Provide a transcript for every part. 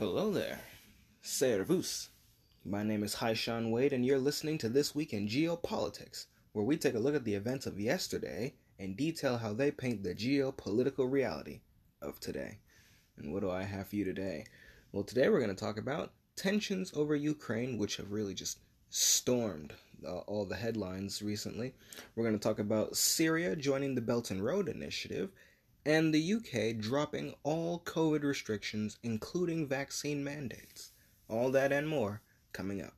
Hello there. Servus. My name is Haishan Wade, and you're listening to This Week in Geopolitics, where we take a look at the events of yesterday and detail how they paint the geopolitical reality of today. And what do I have for you today? Well, today we're going to talk about tensions over Ukraine, which have really just stormed uh, all the headlines recently. We're going to talk about Syria joining the Belt and Road Initiative and the UK dropping all COVID restrictions, including vaccine mandates. All that and more coming up.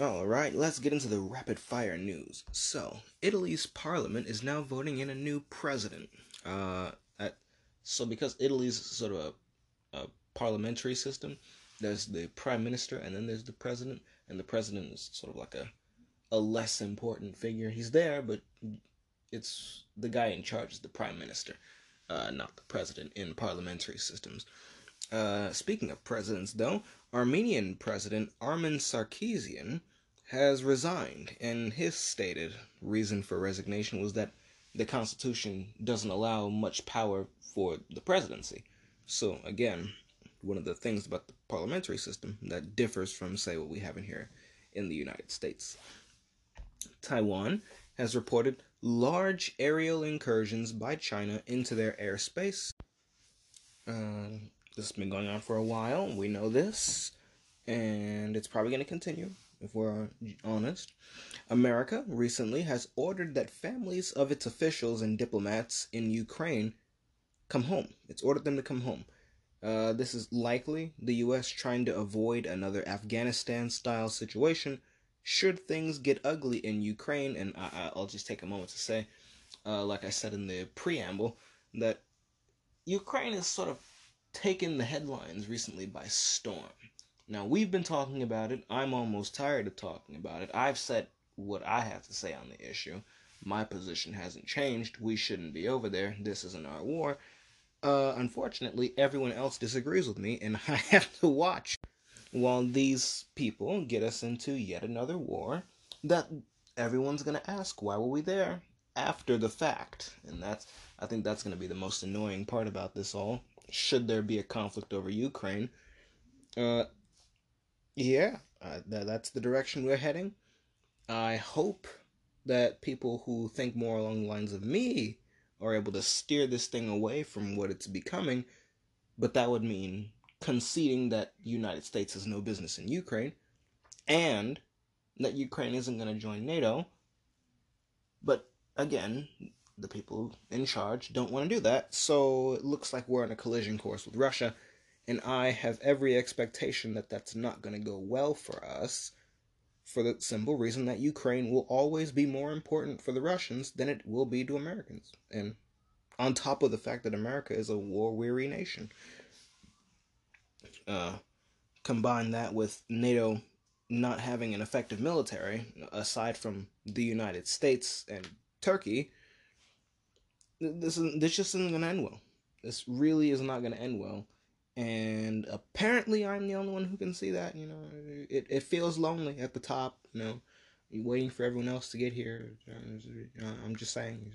All right, let's get into the rapid fire news. So, Italy's parliament is now voting in a new president. Uh, at, so, because Italy's sort of a, a parliamentary system, there's the prime minister and then there's the president, and the president is sort of like a a less important figure. He's there, but it's the guy in charge is the prime minister, uh, not the president in parliamentary systems. Uh, speaking of presidents, though, Armenian President Armen Sarkisian has resigned, and his stated reason for resignation was that the Constitution doesn't allow much power for the presidency. So, again, one of the things about the parliamentary system that differs from, say, what we have in here in the United States. Taiwan has reported large aerial incursions by China into their airspace. Uh, this has been going on for a while. We know this, and it's probably going to continue if we're honest. America recently has ordered that families of its officials and diplomats in Ukraine come home. It's ordered them to come home. Uh, this is likely the U.S. trying to avoid another Afghanistan style situation should things get ugly in Ukraine. And I, will just take a moment to say, uh, like I said in the preamble, that Ukraine is sort of taken the headlines recently by storm. Now, we've been talking about it. I'm almost tired of talking about it. I've said what I have to say on the issue. My position hasn't changed. We shouldn't be over there. This isn't our war. Uh, unfortunately, everyone else disagrees with me, and I have to watch while these people get us into yet another war that everyone's going to ask, why were we there? After the fact. And that's, I think that's going to be the most annoying part about this all. Should there be a conflict over Ukraine, uh, yeah, uh, th- that's the direction we're heading. I hope that people who think more along the lines of me are able to steer this thing away from what it's becoming, but that would mean conceding that the United States has no business in Ukraine and that Ukraine isn't going to join NATO. But again, the people in charge don't want to do that, so it looks like we're on a collision course with Russia and I have every expectation that that's not going to go well for us for the simple reason that Ukraine will always be more important for the Russians than it will be to Americans. And on top of the fact that America is a war weary nation. Uh, combine that with NATO not having an effective military, aside from the United States and Turkey, this, is, this just isn't going to end well. This really is not going to end well and apparently I'm the only one who can see that. You know, it it feels lonely at the top. You know, You're waiting for everyone else to get here. I'm just saying.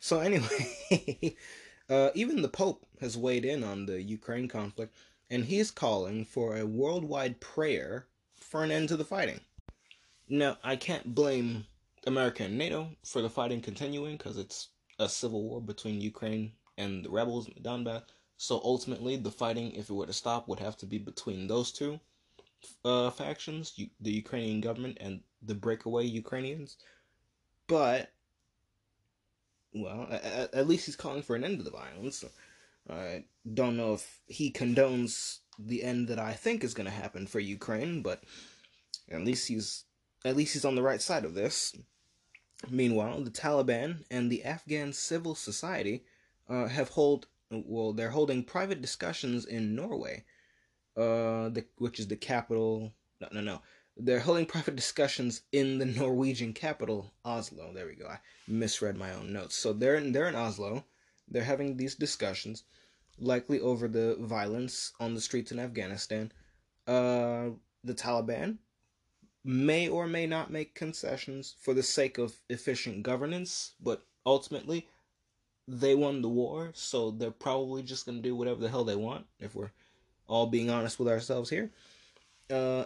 So anyway, uh, even the Pope has weighed in on the Ukraine conflict, and he's calling for a worldwide prayer for an end to the fighting. Now, I can't blame America and NATO for the fighting continuing because it's a civil war between Ukraine and the rebels in the Donbass so ultimately, the fighting, if it were to stop, would have to be between those two uh, factions, the Ukrainian government and the breakaway Ukrainians. But, well, at, at least he's calling for an end to the violence. I don't know if he condones the end that I think is going to happen for Ukraine, but at least he's at least he's on the right side of this. Meanwhile, the Taliban and the Afghan civil society uh, have hold well, they're holding private discussions in Norway, uh, the, which is the capital. No, no, no. They're holding private discussions in the Norwegian capital, Oslo. There we go. I misread my own notes. So they're in, they're in Oslo. They're having these discussions. likely over the violence on the streets in Afghanistan. Uh, the Taliban may or may not make concessions for the sake of efficient governance, but ultimately, they won the war, so they're probably just going to do whatever the hell they want, if we're all being honest with ourselves here. Uh,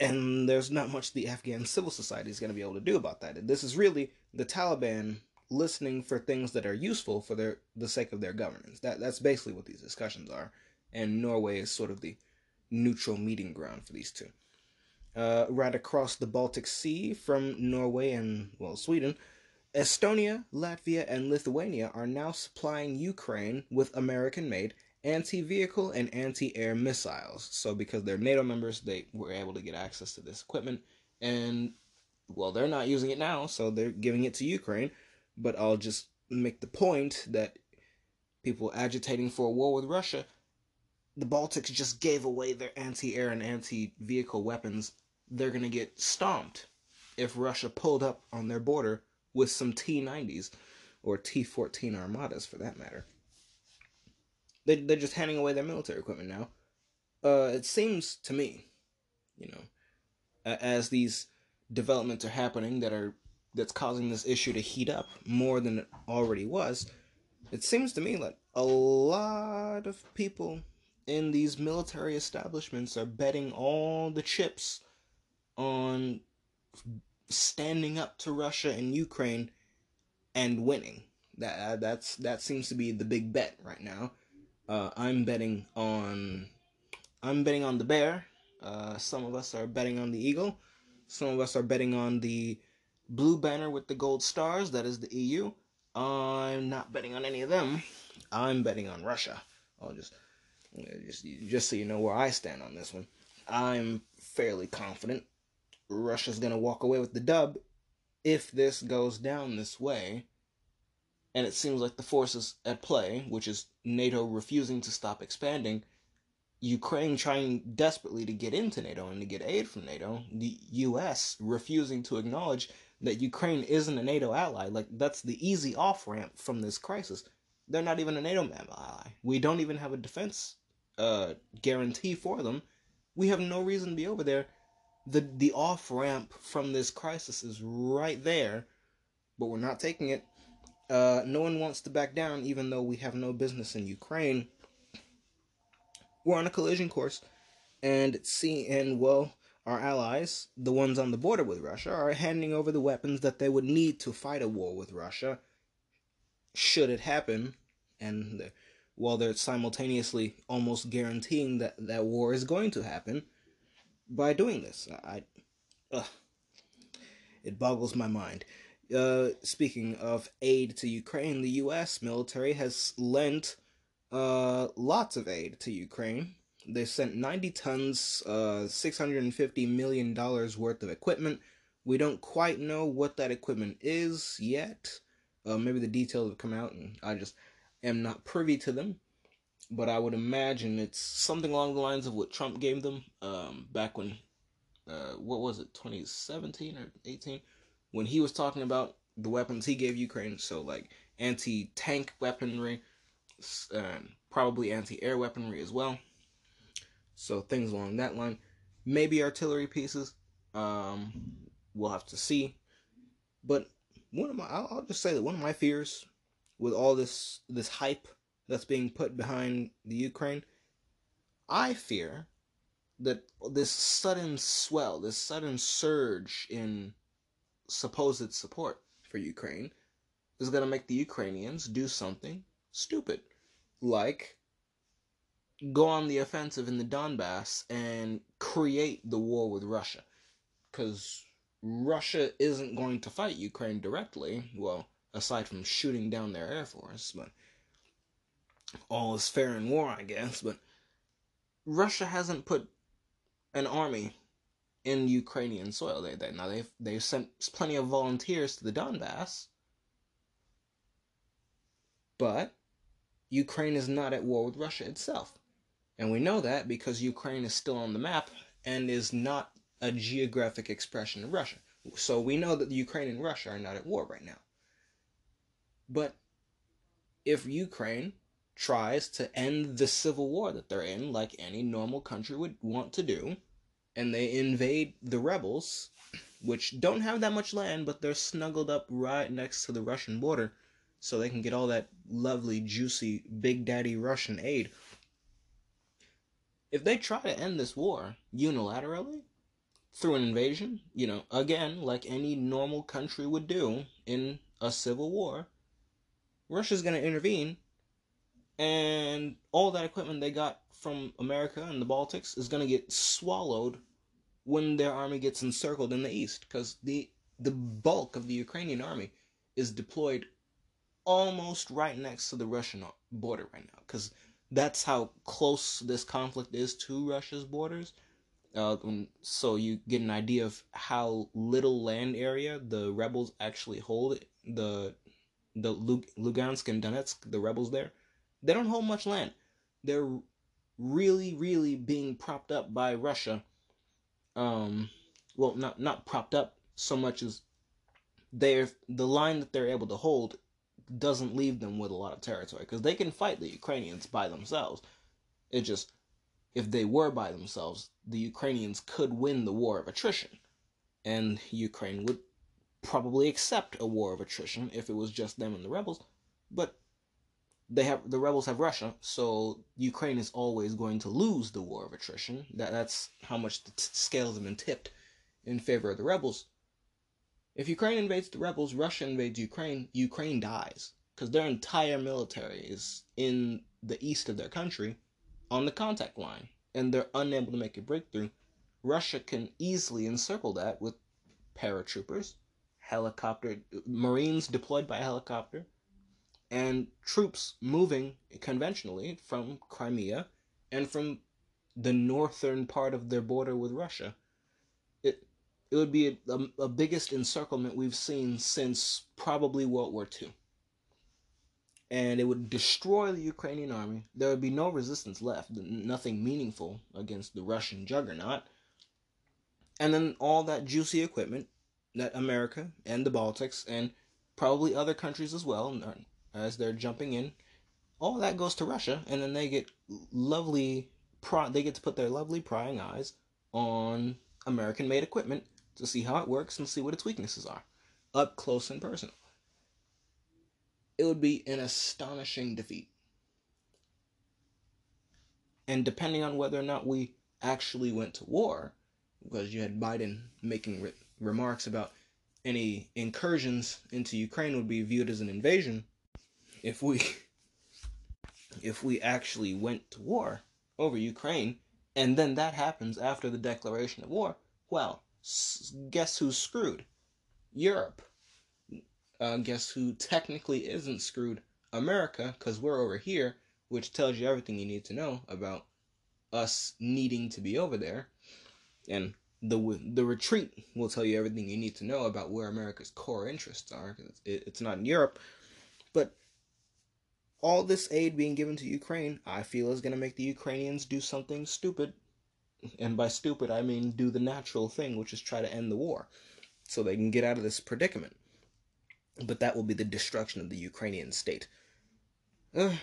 and there's not much the Afghan civil society is going to be able to do about that. This is really the Taliban listening for things that are useful for their the sake of their governance. That that's basically what these discussions are, and Norway is sort of the neutral meeting ground for these two. Uh, right across the Baltic Sea from Norway and well Sweden, Estonia, Latvia, and Lithuania are now supplying Ukraine with American-made anti-vehicle and anti-air missiles. So because they're NATO members, they were able to get access to this equipment, and well, they're not using it now, so they're giving it to Ukraine but I'll just make the point that people agitating for a war with Russia, the Baltics just gave away their anti air and anti vehicle weapons. They're going to get stomped if Russia pulled up on their border with some T 90s or T 14 Armatas for that matter. They, they're just handing away their military equipment now. Uh, it seems to me, you know, as these developments are happening that are that's causing this issue to heat up more than it already was, it seems to me like a lot of people in these military establishments are betting all the chips on standing up to Russia and Ukraine and winning. That uh, that's that seems to be the big bet right now. Uh, I'm betting on I'm betting on the bear. Uh, some of us are betting on the eagle. Some of us are betting on the blue banner with the gold stars, that is the EU. I'm not betting on any of them. I'm betting on Russia. I'll just just just so you know where I stand on this one. I'm fairly confident Russia's going to walk away with the dub if this goes down this way. And it seems like the forces at play, which is NATO refusing to stop expanding, Ukraine trying desperately to get into NATO and to get aid from NATO, the US refusing to acknowledge that Ukraine isn't a NATO ally. Like that's the easy off ramp from this crisis. They're not even a NATO ally. We don't even have a defense uh, guarantee for them. We have no reason to be over there. The the off ramp from this crisis is right there, but we're not taking it. Uh, no one wants to back down, even though we have no business in Ukraine. We're on a collision course, and see, and well, our allies, the ones on the border with Russia, are handing over the weapons that they would need to fight a war with Russia should it happen. And while they're simultaneously almost guaranteeing that that war is going to happen by doing this. I, uh, it boggles my mind. Uh, speaking of aid to Ukraine, the U.S. military has lent uh, lots of aid to Ukraine they sent 90 tons, uh, $650 million worth of equipment. We don't quite know what that equipment is yet. Uh, maybe the details have come out and I just am not privy to them. But I would imagine it's something along the lines of what Trump gave them um, back when, uh, what was it, 2017 or 18? When he was talking about the weapons he gave Ukraine. So, like anti tank weaponry, and probably anti air weaponry as well. So things along that line. Maybe artillery pieces. Um, we'll have to see. But one of my, I'll, I'll just say that one of my fears with all this this hype that's being put behind the Ukraine, I fear that this sudden swell, this sudden surge in supposed support for Ukraine is going to make the Ukrainians do something stupid, like go on the offensive in the Donbass and create the war with Russia. Because Russia isn't going to fight Ukraine directly, well, aside from shooting down their air force, but all is fair in war, I guess. But Russia hasn't put an army in Ukrainian soil. They, they now they've they've sent plenty of volunteers to the Donbass, but Ukraine is not at war with Russia itself. And we know that because Ukraine is still on the map and is not a geographic expression of Russia. So we know that Ukraine and Russia are not at war right now. But if Ukraine tries to end the civil war that they're in, like any normal country would want to do, and they invade the rebels, which don't have that much land, but they're snuggled up right next to the Russian border, so they can get all that lovely, juicy, big daddy Russian aid. If they try to end this war unilaterally, through an invasion, you know, again, like any normal country would do in a civil war, Russia's going to intervene, and all that equipment they got from America and the Baltics is going to get swallowed when their army gets encircled in the east, because the the bulk of the Ukrainian army is deployed almost right next to the Russian border right now, because that's how close this conflict is to Russia's borders. Uh, so you get an idea of how little land area the rebels actually hold. The the Lugansk and Donetsk, the rebels there, they don't hold much land. They're really, really being propped up by Russia. Um, well, not not propped up so much as they're the line that they're able to hold doesn't leave them with a lot of territory because they can fight the Ukrainians by themselves. It just if they were by themselves, the Ukrainians could win the war of attrition, and Ukraine would probably accept a war of attrition if it was just them and the rebels. But they have the rebels have Russia, so Ukraine is always going to lose the war of attrition. That that's how much the t- scales have been tipped in favor of the rebels. If Ukraine invades the rebels, Russia invades Ukraine, Ukraine dies because their entire military is in the east of their country on the contact line and they're unable to make a breakthrough, Russia can easily encircle that with paratroopers, helicopter, Marines deployed by helicopter, and troops moving conventionally from Crimea and from the northern part of their border with Russia. It it would be a, a, a biggest encirclement we've seen since probably World War II and it would destroy the Ukrainian army. There would be no resistance left, nothing meaningful against the Russian juggernaut. And then all that juicy equipment that America and the Baltics and probably other countries as well, as they're jumping in, all that goes to Russia, and then they get lovely, they get to put their lovely prying eyes on American-made equipment to see how it works and see what its weaknesses are, up close and personal it would be an astonishing defeat. And depending on whether or not we actually went to war, because you had Biden making re- remarks about any incursions into Ukraine would be viewed as an invasion. If we if we actually went to war over Ukraine and then that happens after the declaration of war, well, guess who's screwed? Europe uh, guess who technically isn't screwed? America, because we're over here, which tells you everything you need to know about us needing to be over there. And the the retreat will tell you everything you need to know about where America's core interests are. Cause it, it's not in Europe, but all this aid being given to Ukraine, I feel is going to make the Ukrainians do something stupid. And by stupid, I mean do the natural thing, which is try to end the war, so they can get out of this predicament but that will be the destruction of the Ukrainian state. Uh,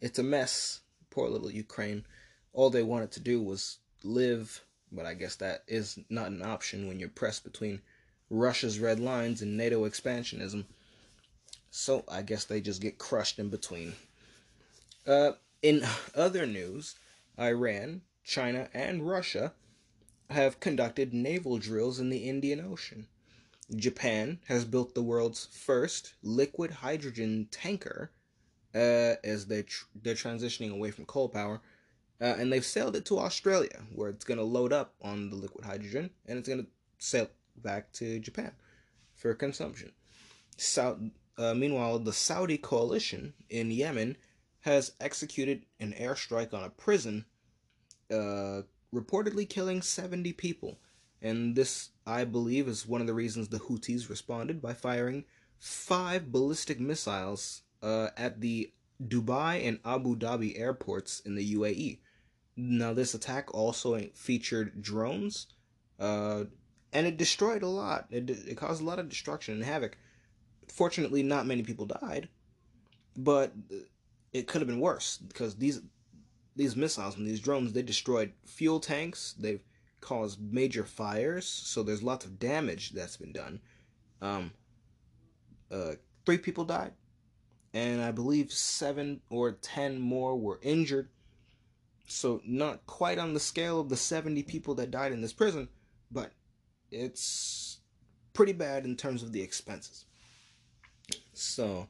it's a mess. Poor little Ukraine. All they wanted to do was live, but I guess that is not an option when you're pressed between Russia's red lines and NATO expansionism. So I guess they just get crushed in between. Uh, in other news, Iran, China, and Russia have conducted naval drills in the Indian Ocean. Japan has built the world's first liquid hydrogen tanker uh, as they tr- they're transitioning away from coal power, uh, and they've sailed it to Australia where it's going to load up on the liquid hydrogen and it's going to sail back to Japan for consumption. So, uh, meanwhile, the Saudi coalition in Yemen has executed an airstrike on a prison, uh, reportedly killing 70 people. And this, I believe, is one of the reasons the Houthis responded by firing five ballistic missiles uh, at the Dubai and Abu Dhabi airports in the UAE. Now, this attack also featured drones, uh, and it destroyed a lot. It, it caused a lot of destruction and havoc. Fortunately, not many people died, but it could have been worse because these these missiles and these drones they destroyed fuel tanks. They've caused major fires, so there's lots of damage that's been done. Um, uh, three people died, and I believe seven or ten more were injured. So not quite on the scale of the 70 people that died in this prison, but it's pretty bad in terms of the expenses. So,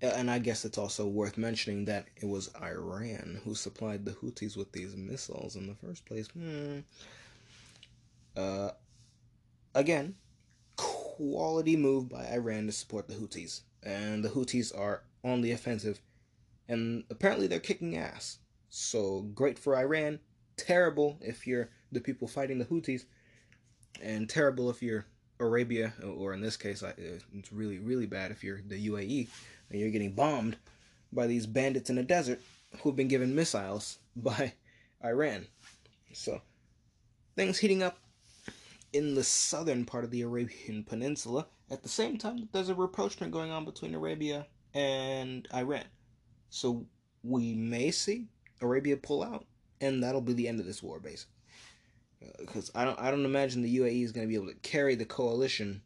and I guess it's also worth mentioning that it was Iran who supplied the Houthis with these missiles in the first place. Hmm. Uh, again, quality move by Iran to support the Houthis. And the Houthis are on the offensive. And apparently they're kicking ass. So great for Iran. Terrible if you're the people fighting the Houthis. And terrible if you're Arabia, or in this case, uh, it's really, really bad if you're the UAE and you're getting bombed by these bandits in the desert who've been given missiles by Iran. So things heating up in the southern part of the Arabian Peninsula at the same time that there's a rapprochement going on between Arabia and Iran. So we may see Arabia pull out, and that'll be the end of this war, basically. Because I don't, I don't imagine the UAE is going to be able to carry the coalition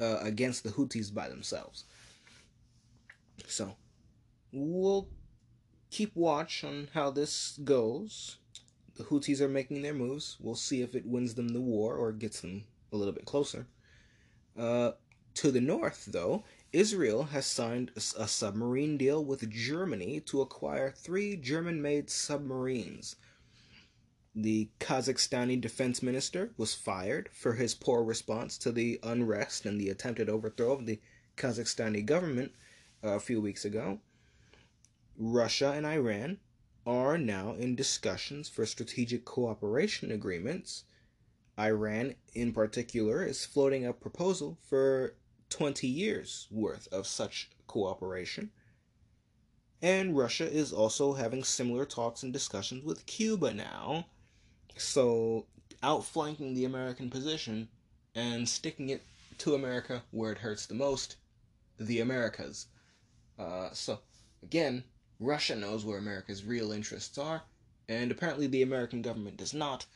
uh, against the Houthis by themselves. So we'll keep watch on how this goes the Houthis are making their moves. We'll see if it wins them the war or gets them a little bit closer. Uh, to the north, though, Israel has signed a submarine deal with Germany to acquire three German made submarines. The Kazakhstani defense minister was fired for his poor response to the unrest and the attempted overthrow of the Kazakhstani government uh, a few weeks ago. Russia and Iran are now in discussions for strategic cooperation agreements. Iran, in particular, is floating a proposal for 20 years worth of such cooperation. And Russia is also having similar talks and discussions with Cuba now. So, outflanking the American position and sticking it to America where it hurts the most the Americas. Uh, so, again, Russia knows where America's real interests are, and apparently the American government does not,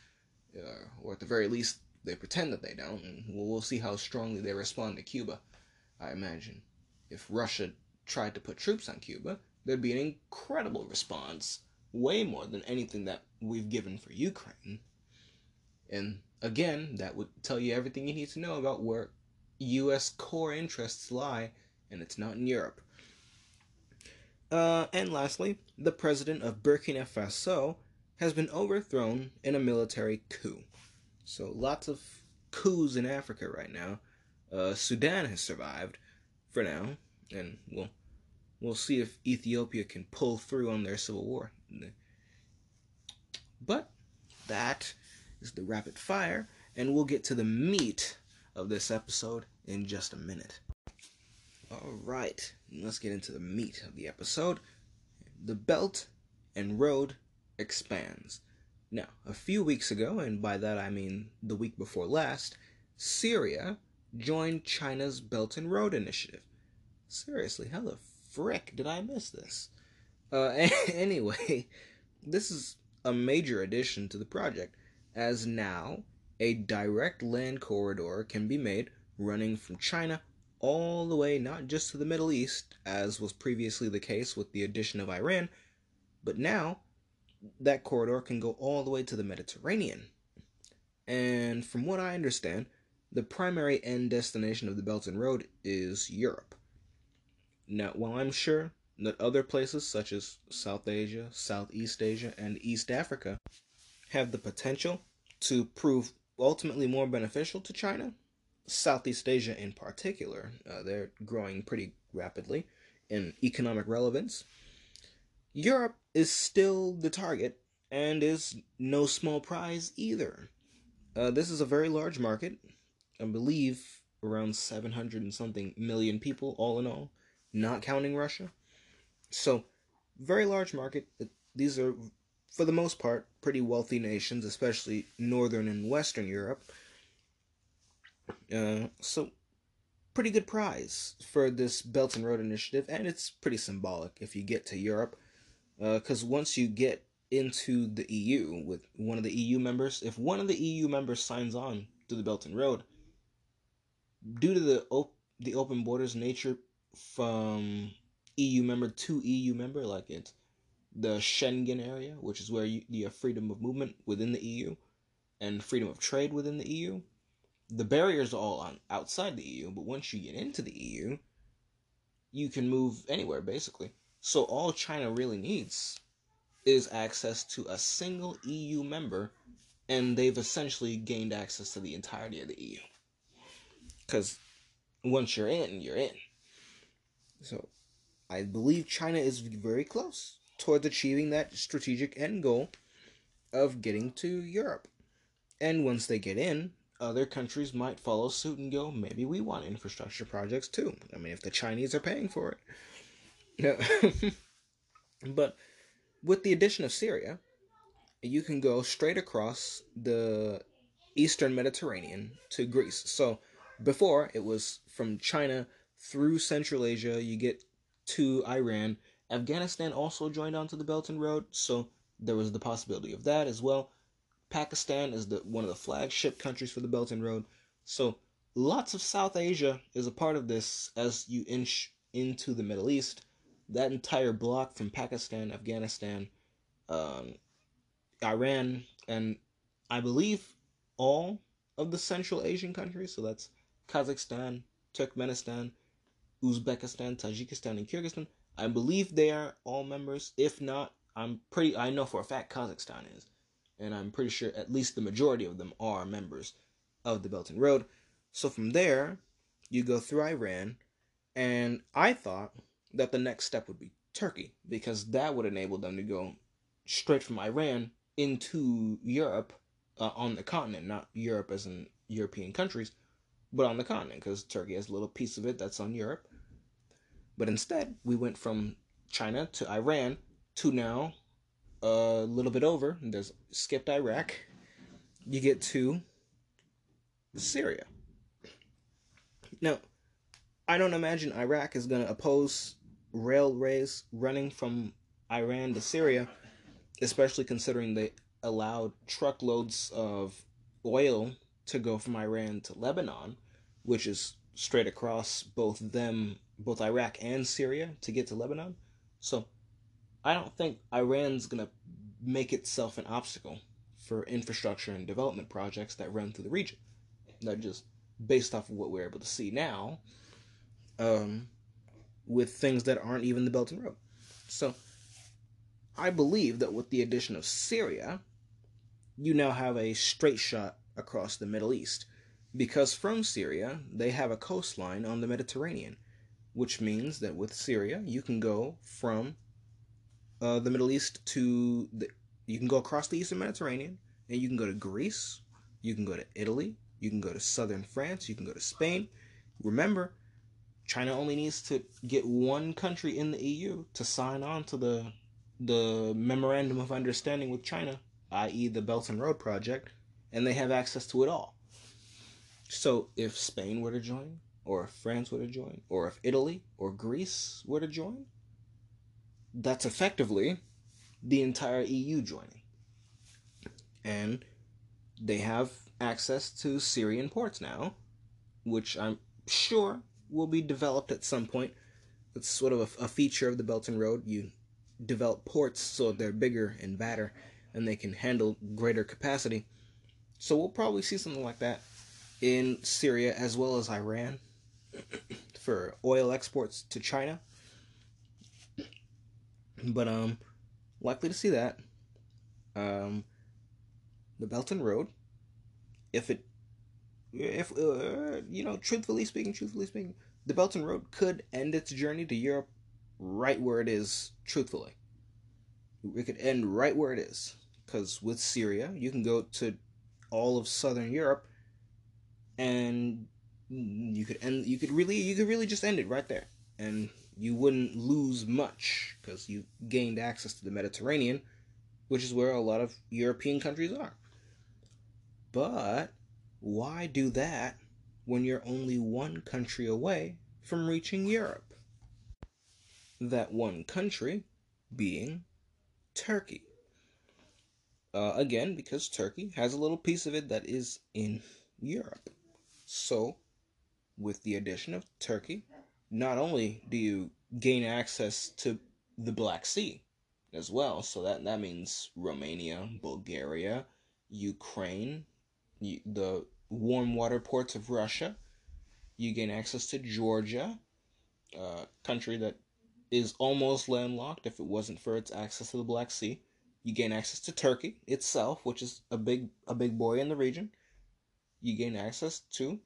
uh, or at the very least, they pretend that they don't, and we'll see how strongly they respond to Cuba. I imagine if Russia tried to put troops on Cuba, there'd be an incredible response, way more than anything that we've given for Ukraine. And again, that would tell you everything you need to know about where U.S. core interests lie, and it's not in Europe. Uh, and lastly, the president of Burkina Faso has been overthrown in a military coup. So lots of coups in Africa right now. Uh, Sudan has survived for now, and we'll we'll see if Ethiopia can pull through on their civil war. But that is the rapid fire, and we'll get to the meat of this episode in just a minute. All right, let's get into the meat of the episode. The Belt and Road expands. Now, a few weeks ago, and by that I mean the week before last, Syria joined China's Belt and Road Initiative. Seriously, how the frick did I miss this? Uh, anyway, this is a major addition to the project, as now a direct land corridor can be made running from China all the way not just to the Middle East, as was previously the case with the addition of Iran, but now that corridor can go all the way to the Mediterranean. And from what I understand, the primary end destination of the Belt and Road is Europe. Now, while I'm sure other places such as South Asia, Southeast Asia, and East Africa have the potential to prove ultimately more beneficial to China, Southeast Asia in particular, uh, they're growing pretty rapidly in economic relevance. Europe is still the target and is no small prize either. Uh, this is a very large market. I believe around 700 and something million people, all in all, not counting Russia. So, very large market. These are, for the most part, pretty wealthy nations, especially Northern and Western Europe. Uh, so pretty good prize for this Belt and Road Initiative, and it's pretty symbolic if you get to Europe, because uh, once you get into the EU with one of the EU members, if one of the EU members signs on to the Belt and Road, due to the op- the open borders nature from EU member to EU member, like it's the Schengen area, which is where you, you have uh, freedom of movement within the EU and freedom of trade within the EU. The barriers are all on outside the EU, but once you get into the EU, you can move anywhere basically. So all China really needs is access to a single EU member, and they've essentially gained access to the entirety of the EU. Because once you're in, you're in. So I believe China is very close towards achieving that strategic end goal of getting to Europe. And once they get in, other countries might follow suit and go, maybe we want infrastructure projects too. I mean, if the Chinese are paying for it. but with the addition of Syria, you can go straight across the eastern Mediterranean to Greece. So before it was from China through Central Asia, you get to Iran. Afghanistan also joined onto the Belt and Road, so there was the possibility of that as well. Pakistan is the one of the flagship countries for the Belt and Road. So lots of South Asia is a part of this as you inch into the Middle East. That entire block from Pakistan, Afghanistan, um, Iran, and I believe all of the Central Asian countries. So that's Kazakhstan, Turkmenistan, Uzbekistan, Tajikistan, and Kyrgyzstan. I believe they are all members. If not, I'm pretty. I know for a fact Kazakhstan is and I'm pretty sure at least the majority of them are members of the Belt and Road. So from there, you go through Iran, and I thought that the next step would be Turkey because that would enable them to go straight from Iran into Europe uh, on the continent, not Europe as in European countries, but on the continent because Turkey has a little piece of it that's on Europe. But instead, we went from China to Iran to now a little bit over, there's skipped Iraq, you get to Syria. Now, I don't imagine Iraq is going to oppose railways running from Iran to Syria, especially considering they allowed truckloads of oil to go from Iran to Lebanon, which is straight across both them, both Iraq and Syria to get to Lebanon. So I don't think Iran's going to make itself an obstacle for infrastructure and development projects that run through the region. Not just based off of what we're able to see now, um, with things that aren't even the Belt and Road. So, I believe that with the addition of Syria, you now have a straight shot across the Middle East. Because from Syria, they have a coastline on the Mediterranean, which means that with Syria, you can go from uh, the Middle East to the you can go across the Eastern Mediterranean and you can go to Greece, you can go to Italy, you can go to southern France, you can go to Spain. Remember, China only needs to get one country in the EU to sign on to the the memorandum of understanding with China, i.e. the Belt and Road project, and they have access to it all. So if Spain were to join, or if France were to join, or if Italy or Greece were to join, that's effectively the entire EU joining. And they have access to Syrian ports now, which I'm sure will be developed at some point. It's sort of a, a feature of the Belt and Road. You develop ports so they're bigger and badder and they can handle greater capacity. So we'll probably see something like that in Syria as well as Iran for oil exports to China. But um, likely to see that. Um, the Belt and Road, if it, if uh, you know, truthfully speaking, truthfully speaking, the Belt and Road could end its journey to Europe right where it is. Truthfully, it could end right where it is because with Syria, you can go to all of southern Europe, and you could end. You could really, you could really just end it right there, and you wouldn't lose much because you gained access to the Mediterranean, which is where a lot of European countries are. But why do that when you're only one country away from reaching Europe? That one country being Turkey. Uh, again, because Turkey has a little piece of it that is in Europe. So, with the addition of Turkey, not only do you gain access to the Black Sea as well, so that, that means Romania, Bulgaria, Ukraine, the warm water ports of Russia. You gain access to Georgia, a country that is almost landlocked if it wasn't for its access to the Black Sea. You gain access to Turkey itself, which is a big a big boy in the region. You gain access to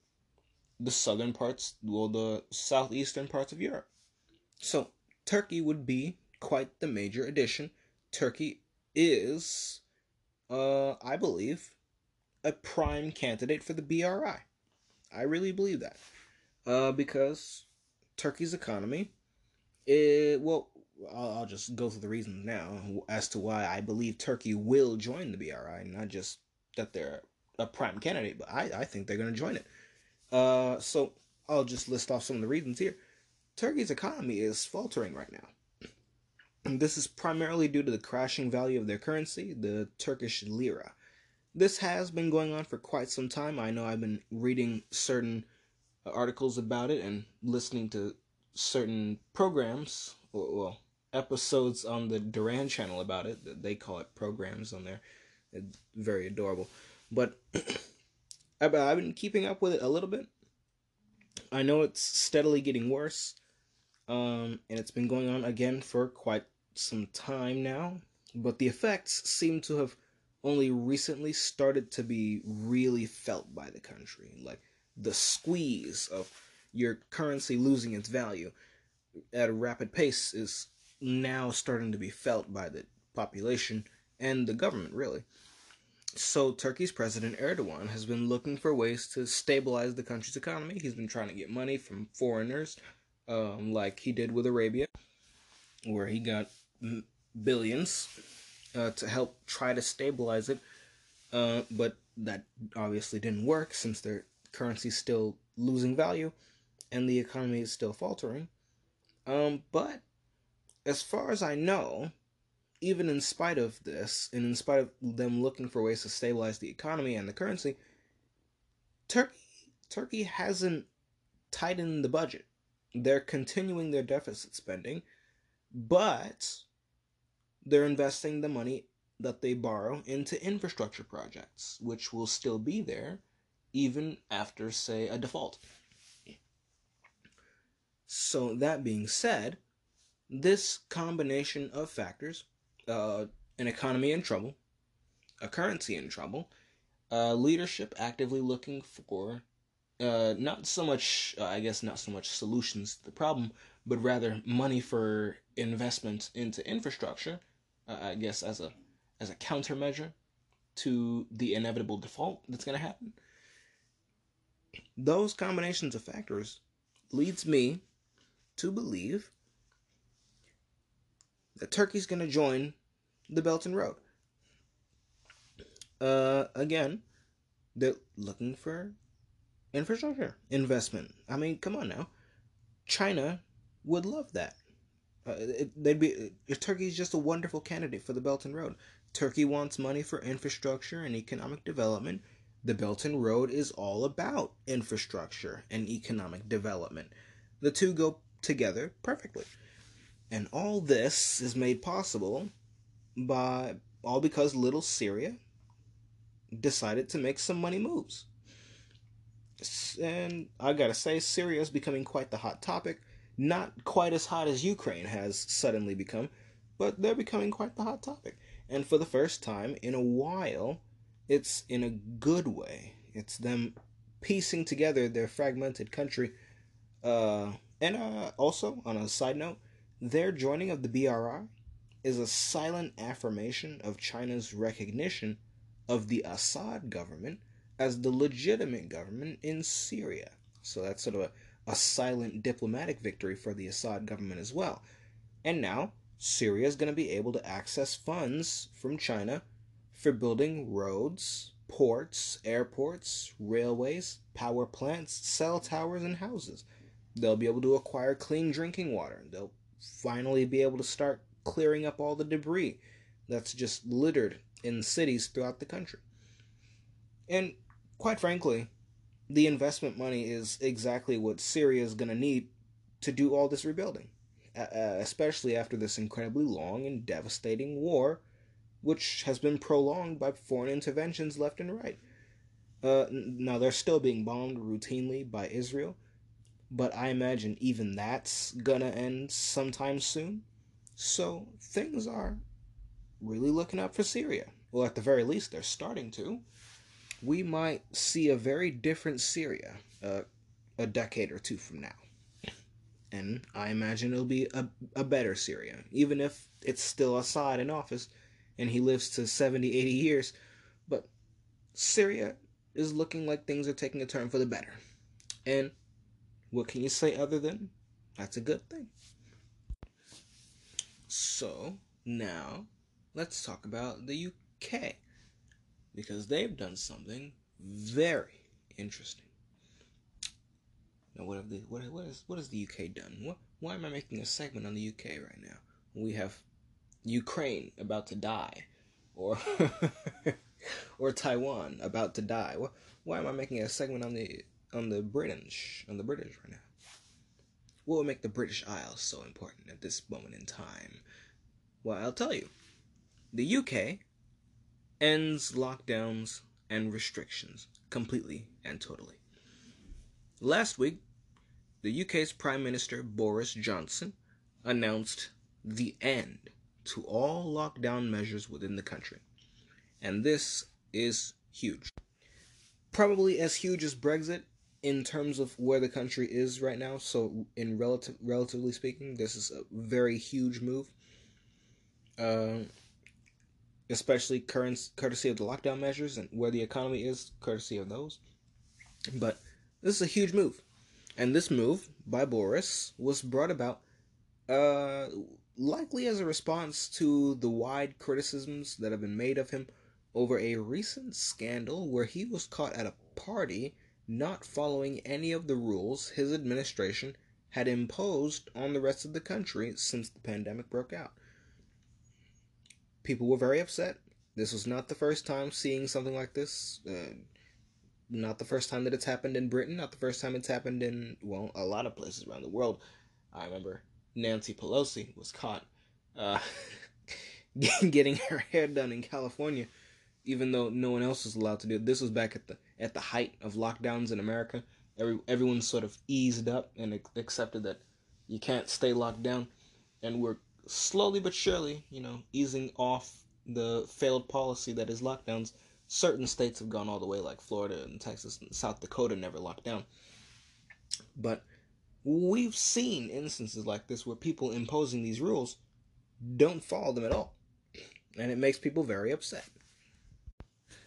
the southern parts, well, the southeastern parts of Europe. So Turkey would be quite the major addition. Turkey is, uh, I believe, a prime candidate for the BRI. I really believe that, uh, because Turkey's economy, it well, I'll, I'll just go through the reasons now as to why I believe Turkey will join the BRI, not just that they're a prime candidate, but I, I think they're going to join it. Uh, so I'll just list off some of the reasons here. Turkey's economy is faltering right now. This is primarily due to the crashing value of their currency, the Turkish lira. This has been going on for quite some time. I know I've been reading certain articles about it and listening to certain programs, well, episodes on the Duran channel about it. They call it programs on there. It's very adorable. But I've been keeping up with it a little bit. I know it's steadily getting worse. Um, and it's been going on again for quite some time now. But the effects seem to have only recently started to be really felt by the country. Like the squeeze of your currency losing its value at a rapid pace is now starting to be felt by the population and the government, really. So, Turkey's President Erdogan has been looking for ways to stabilize the country's economy. He's been trying to get money from foreigners, um, like he did with Arabia, where he got billions uh, to help try to stabilize it. Uh, but that obviously didn't work since their currency is still losing value and the economy is still faltering. Um, but as far as I know, even in spite of this, and in spite of them looking for ways to stabilize the economy and the currency, Turkey Turkey hasn't tightened the budget. They're continuing their deficit spending, but they're investing the money that they borrow into infrastructure projects, which will still be there even after, say, a default. So, that being said, this combination of factors uh, an economy in trouble, a currency in trouble, uh, leadership actively looking for uh, not so much, uh, I guess, not so much solutions to the problem, but rather money for investment into infrastructure uh, I guess as a as a countermeasure to the inevitable default that's going to happen. Those combinations of factors leads me to believe that Turkey's going to join the Belt and Road. Uh, again, they're looking for infrastructure investment. I mean, come on now. China would love that. Uh, it, they'd be uh, Turkey's just a wonderful candidate for the Belt and Road. Turkey wants money for infrastructure and economic development. The Belt and Road is all about infrastructure and economic development. The two go together perfectly. And all this is made possible by all because little Syria decided to make some money moves. And I gotta say, Syria is becoming quite the hot topic not quite as hot as Ukraine has suddenly become, but they're becoming quite the hot topic. And for the first time in a while, it's in a good way. It's them piecing together their fragmented country. Uh, and uh, also, on a side note, their joining of the BRI is a silent affirmation of China's recognition of the Assad government as the legitimate government in Syria. So that's sort of a a silent diplomatic victory for the Assad government as well. And now, Syria is going to be able to access funds from China for building roads ports, airports, railways, power plants, cell towers, and houses. They'll be able to acquire clean drinking water. They'll finally be able to start clearing up all the debris that's just littered in cities throughout the country. And quite frankly, the investment money is exactly what Syria is going to need to do all this rebuilding, especially after this incredibly long and devastating war, which has been prolonged by foreign interventions left and right. Uh, now, they're still being bombed routinely by Israel, but I imagine even that's gonna end sometime soon. So, things are really looking up for Syria. Well, at the very least, they're starting to we might see a very different Syria uh, a decade or two from now. And I imagine it'll be a, a better Syria, even if it's still Assad in office and he lives to 70, 80 years. But Syria is looking like things are taking a turn for the better. And what can you say other than that's a good thing? So, now let's talk about the UK because they've done something very interesting. Now, what have the what what is what has the UK done? What why am I making a segment on the UK right now? We have Ukraine about to die, or or Taiwan about to die. Why, why am I making a segment on the on the British on the British right now? What would make the British Isles so important at this moment in time? Well, I'll tell you. The UK ends lockdowns and restrictions completely and totally. Last week, the UK's Prime Minister Boris Johnson announced the end to all lockdown measures within the country. And this is huge. Probably as huge as Brexit in terms of where the country is right now. So, in relative, relatively speaking, this is a very huge move. Uh, especially current, courtesy of the lockdown measures and where the economy is, courtesy of those. But this is a huge move. And this move by Boris was brought about uh, likely as a response to the wide criticisms that have been made of him over a recent scandal where he was caught at a party not following any of the rules his administration had imposed on the rest of the country since the pandemic broke out people were very upset. This was not the first time seeing something like this. Uh, not the first time that it's happened in Britain. Not the first time it's happened in well a lot of places around the world. I remember Nancy Pelosi was caught uh, getting her hair done in California, even though no one else was allowed to do it. This was back at the at the height of lockdowns in America. Every everyone sort of eased up and accepted that you can't stay locked down, and we're slowly but surely, you know, easing off the failed policy that is lockdowns. Certain states have gone all the way, like Florida and Texas and South Dakota never locked down. But we've seen instances like this where people imposing these rules don't follow them at all. And it makes people very upset.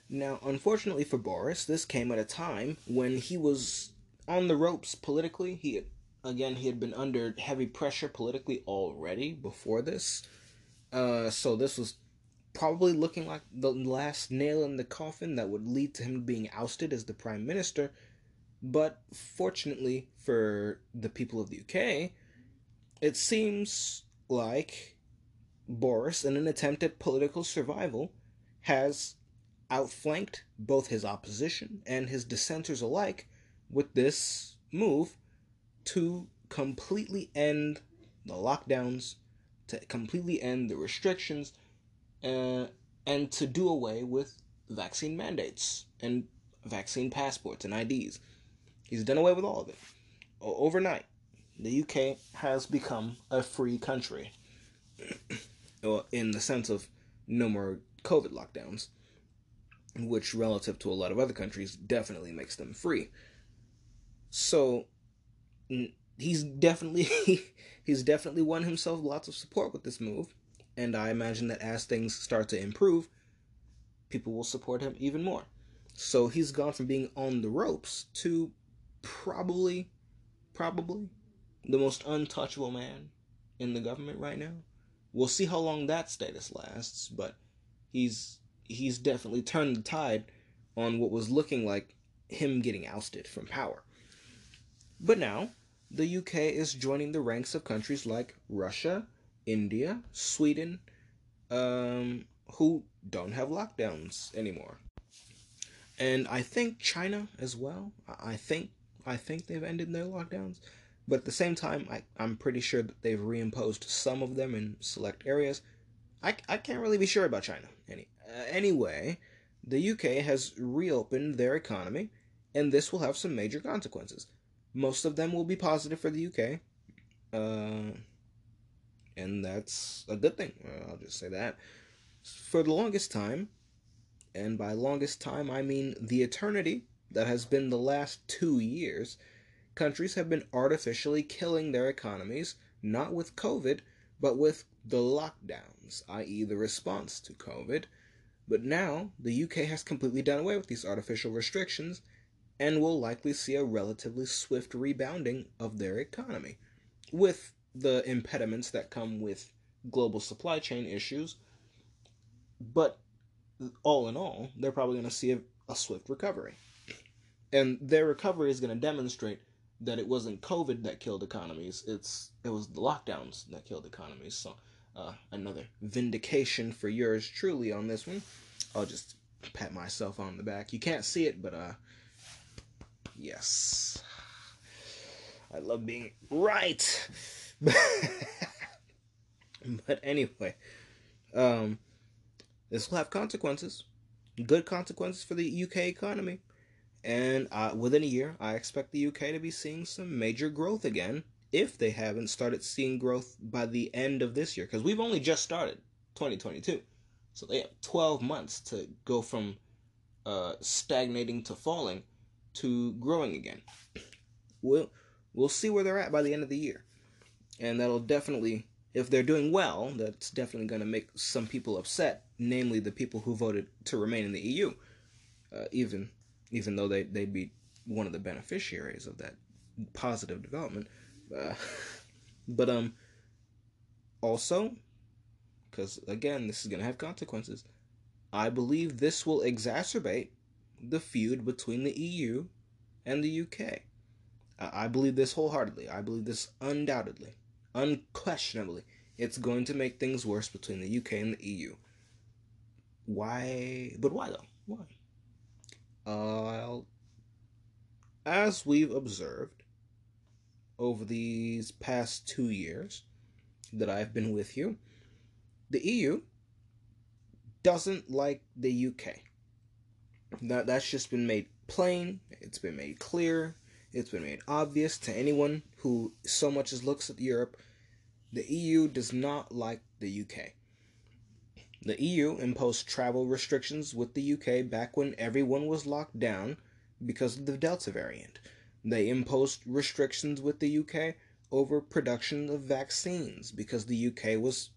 Now, unfortunately for Boris, this came at a time when he was on the ropes politically. He had again, he had been under heavy pressure politically already before this. Uh, so this was probably looking like the last nail in the coffin that would lead to him being ousted as the prime minister. But fortunately for the people of the UK, it seems like Boris, in an attempt at political survival, has outflanked both his opposition and his dissenters alike with this move to completely end the lockdowns, to completely end the restrictions, uh, and to do away with vaccine mandates and vaccine passports and IDs. He's done away with all of it. Overnight, the UK has become a free country. in the sense of no more COVID lockdowns, which, relative to a lot of other countries, definitely makes them free. So, he's definitely he's definitely won himself lots of support with this move, and I imagine that as things start to improve, people will support him even more. So he's gone from being on the ropes to probably probably the most untouchable man in the government right now. We'll see how long that status lasts, but he's he's definitely turned the tide on what was looking like him getting ousted from power. But now, the UK is joining the ranks of countries like Russia, India, Sweden, um, who don't have lockdowns anymore. And I think China as well. I think I think they've ended their lockdowns. But at the same time, I, I'm pretty sure that they've reimposed some of them in select areas. I, I can't really be sure about China. Any, anyway, the UK has reopened their economy, and this will have some major consequences. Most of them will be positive for the UK, uh, and that's a good thing. I'll just say that. For the longest time, and by longest time I mean the eternity that has been the last two years, countries have been artificially killing their economies, not with COVID, but with the lockdowns, i.e., the response to COVID. But now, the UK has completely done away with these artificial restrictions and will likely see a relatively swift rebounding of their economy, with the impediments that come with global supply chain issues. But all in all, they're probably going to see a, a swift recovery. And their recovery is going to demonstrate that it wasn't COVID that killed economies. It's it was the lockdowns that killed economies. So uh, another vindication for yours truly on this one. I'll just pat myself on the back. You can't see it, but uh, yes, I love being right. but anyway, um, this will have consequences, good consequences for the UK economy. And uh, within a year, I expect the UK to be seeing some major growth again if they haven't started seeing growth by the end of this year. Because we've only just started 2022. So they have 12 months to go from uh, stagnating to falling to growing again. We'll, we'll see where they're at by the end of the year. And that'll definitely, if they're doing well, that's definitely going to make some people upset, namely the people who voted to remain in the EU. Uh, even even though they, they'd be one of the beneficiaries of that positive development. But um, also, because again, this is going to have consequences, I believe this will exacerbate the feud between the EU and the UK. I believe this wholeheartedly. I believe this undoubtedly, unquestionably. It's going to make things worse between the UK and the EU. Why? But why though? Why? Uh, as we've observed over these past two years that I've been with you, the EU doesn't like the UK. That that's just been made plain. It's been made clear. It's been made obvious to anyone who so much as looks at Europe. The EU does not like the UK. The EU imposed travel restrictions with the UK back when everyone was locked down because of the Delta variant. They imposed restrictions with the UK over production of vaccines because the UK was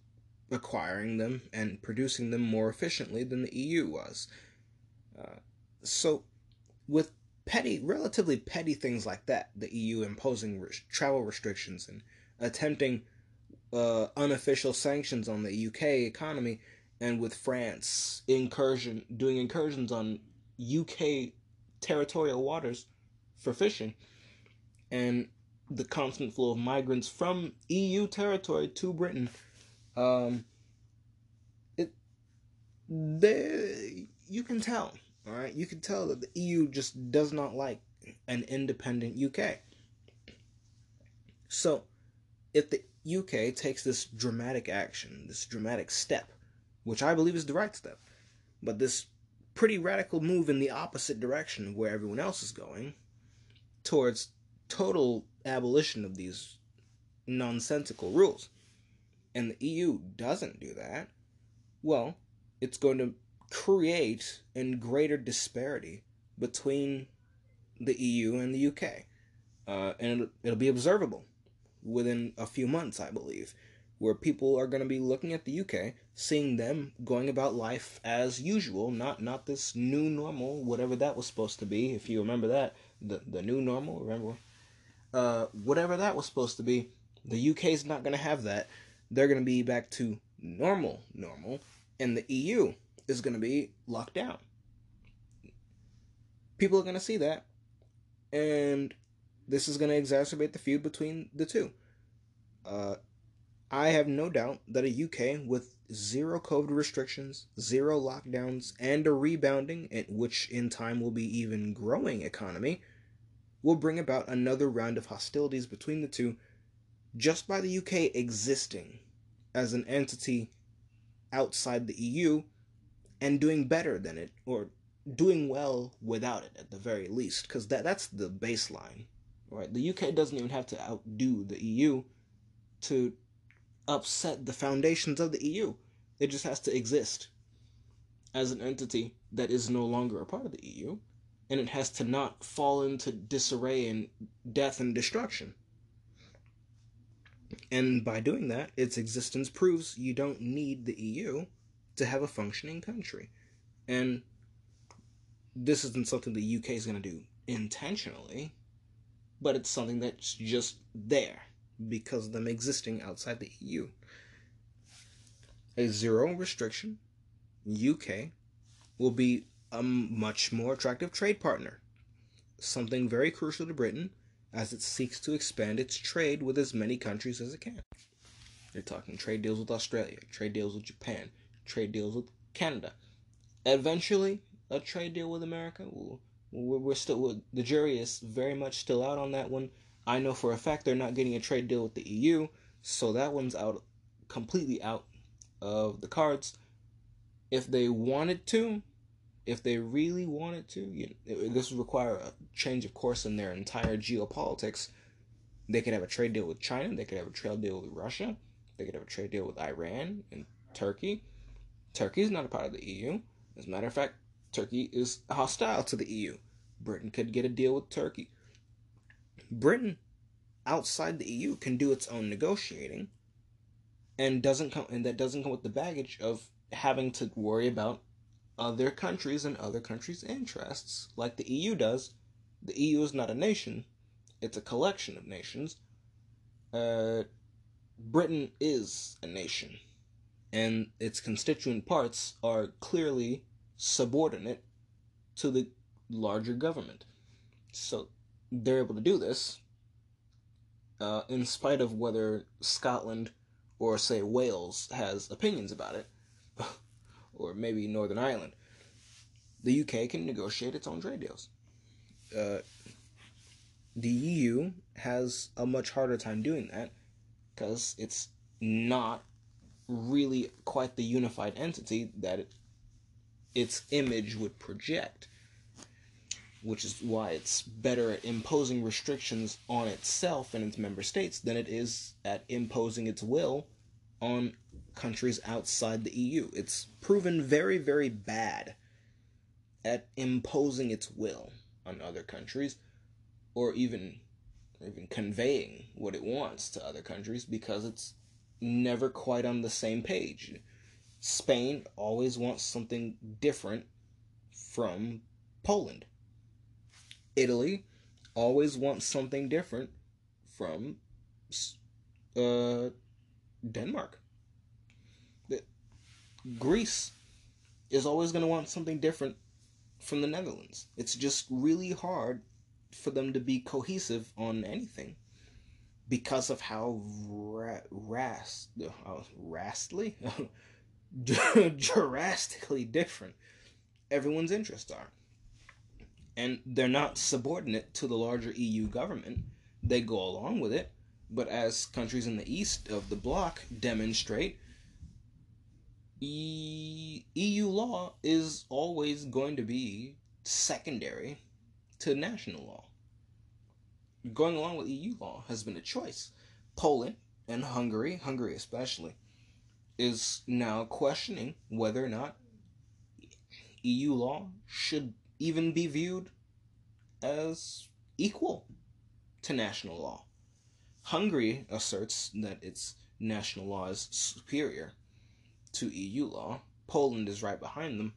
acquiring them and producing them more efficiently than the EU was. Uh, so, with petty, relatively petty things like that, the EU imposing travel restrictions and attempting uh, unofficial sanctions on the UK economy and with France incursion doing incursions on UK territorial waters for fishing, and the constant flow of migrants from EU territory to Britain, um, it there you can tell, all right, you can tell that the EU just does not like an independent UK. So, if the UK takes this dramatic action, this dramatic step which I believe is the right step. But this pretty radical move in the opposite direction of where everyone else is going, towards total abolition of these nonsensical rules, and the EU doesn't do that, well, it's going to create a greater disparity between the EU and the UK. Uh, and it'll, it'll be observable within a few months, I believe where people are going to be looking at the UK, seeing them going about life as usual, not not this new normal, whatever that was supposed to be. If you remember that, the the new normal, remember, uh, whatever that was supposed to be, the UK is not going to have that. They're going to be back to normal, normal, and the EU is going to be locked down. people are going to see that, and this is going to exacerbate the feud between the two. Uh, I have no doubt that a UK with zero COVID restrictions, zero lockdowns, and a rebounding, which in time will be even growing economy, will bring about another round of hostilities between the two just by the UK existing as an entity outside the EU and doing better than it, or doing well without it at the very least, because that, that's the baseline. Right? The UK doesn't even have to outdo the EU to upset the foundations of the EU. It just has to exist as an entity that is no longer a part of the EU, and it has to not fall into disarray and death and destruction. And by doing that, its existence proves you don't need the EU to have a functioning country. And this isn't something the UK is going to do intentionally, but it's something that's just there because of them existing outside the EU. A zero restriction UK will be a much more attractive trade partner, something very crucial to Britain as it seeks to expand its trade with as many countries as it can. You're talking trade deals with Australia, trade deals with Japan, trade deals with Canada. Eventually, a trade deal with America. We're still the jury is very much still out on that one. I know for a fact they're not getting a trade deal with the EU, so that one's out completely out of the cards. If they wanted to, if they really wanted to, you know, this would require a change of course in their entire geopolitics. They could have a trade deal with China. They could have a trade deal with Russia. They could have a trade deal with Iran and Turkey. Turkey is not a part of the EU. As a matter of fact, Turkey is hostile to the EU. Britain could get a deal with Turkey. Britain, outside the EU, can do its own negotiating, and doesn't come and that doesn't come with the baggage of having to worry about other countries and other countries' interests, like the EU does. The EU is not a nation; it's a collection of nations. Uh, Britain is a nation, and its constituent parts are clearly subordinate to the larger government. So they're able to do this uh, in spite of whether Scotland or, say, Wales has opinions about it, or maybe Northern Ireland. The UK can negotiate its own trade deals. Uh, the EU has a much harder time doing that because it's not really quite the unified entity that it its image would project. Which is why it's better at imposing restrictions on itself and its member states than it is at imposing its will on countries outside the EU. It's proven very, very bad at imposing its will on other countries or even even conveying what it wants to other countries because it's never quite on the same page. Spain always wants something different from Poland. Italy always wants something different from uh, Denmark. Greece is always going to want something different from the Netherlands. It's just really hard for them to be cohesive on anything because of how ra- rast, uh, rastly drastically different everyone's interests are. And they're not subordinate to the larger EU government. They go along with it, but as countries in the east of the bloc demonstrate, e- EU law is always going to be secondary to national law. Going along with EU law has been a choice. Poland and Hungary, Hungary especially, is now questioning whether or not EU law should even be viewed as equal to national law. Hungary asserts that its national law is superior to EU law. Poland is right behind them.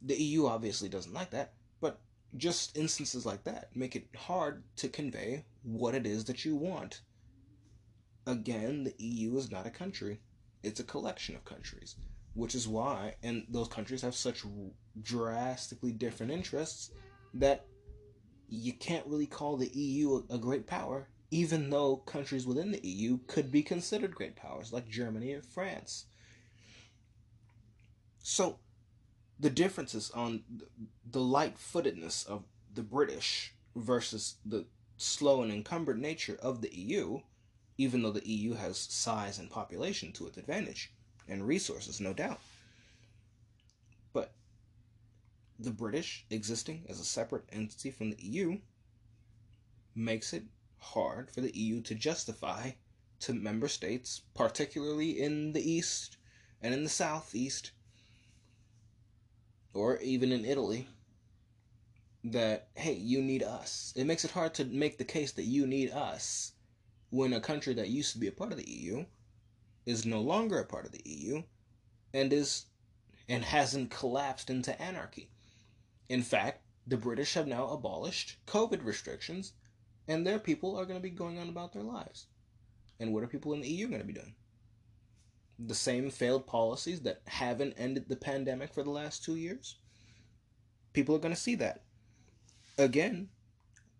The EU obviously doesn't like that, but just instances like that make it hard to convey what it is that you want. Again, the EU is not a country it's a collection of countries, which is why, and those countries have such drastically different interests that you can't really call the EU a, great power, even though countries within the EU could be considered great powers, like Germany and France. So, the differences on the light footedness of the British versus the slow and encumbered nature of the EU, even though the EU has size and population to its advantage and resources, no doubt. But the British existing as a separate entity from the EU makes it hard for the EU to justify to member states, particularly in the East and in the Southeast, or even in Italy, that, hey, you need us. It makes it hard to make the case that you need us when a country that used to be a part of the EU is no longer a part of the EU and is and hasn't collapsed into anarchy. In fact, the British have now abolished COVID restrictions and their people are going to be going on about their lives. And what are people in the EU going to be doing? The same failed policies that haven't ended the pandemic for the last two years? People are going to see that. Again,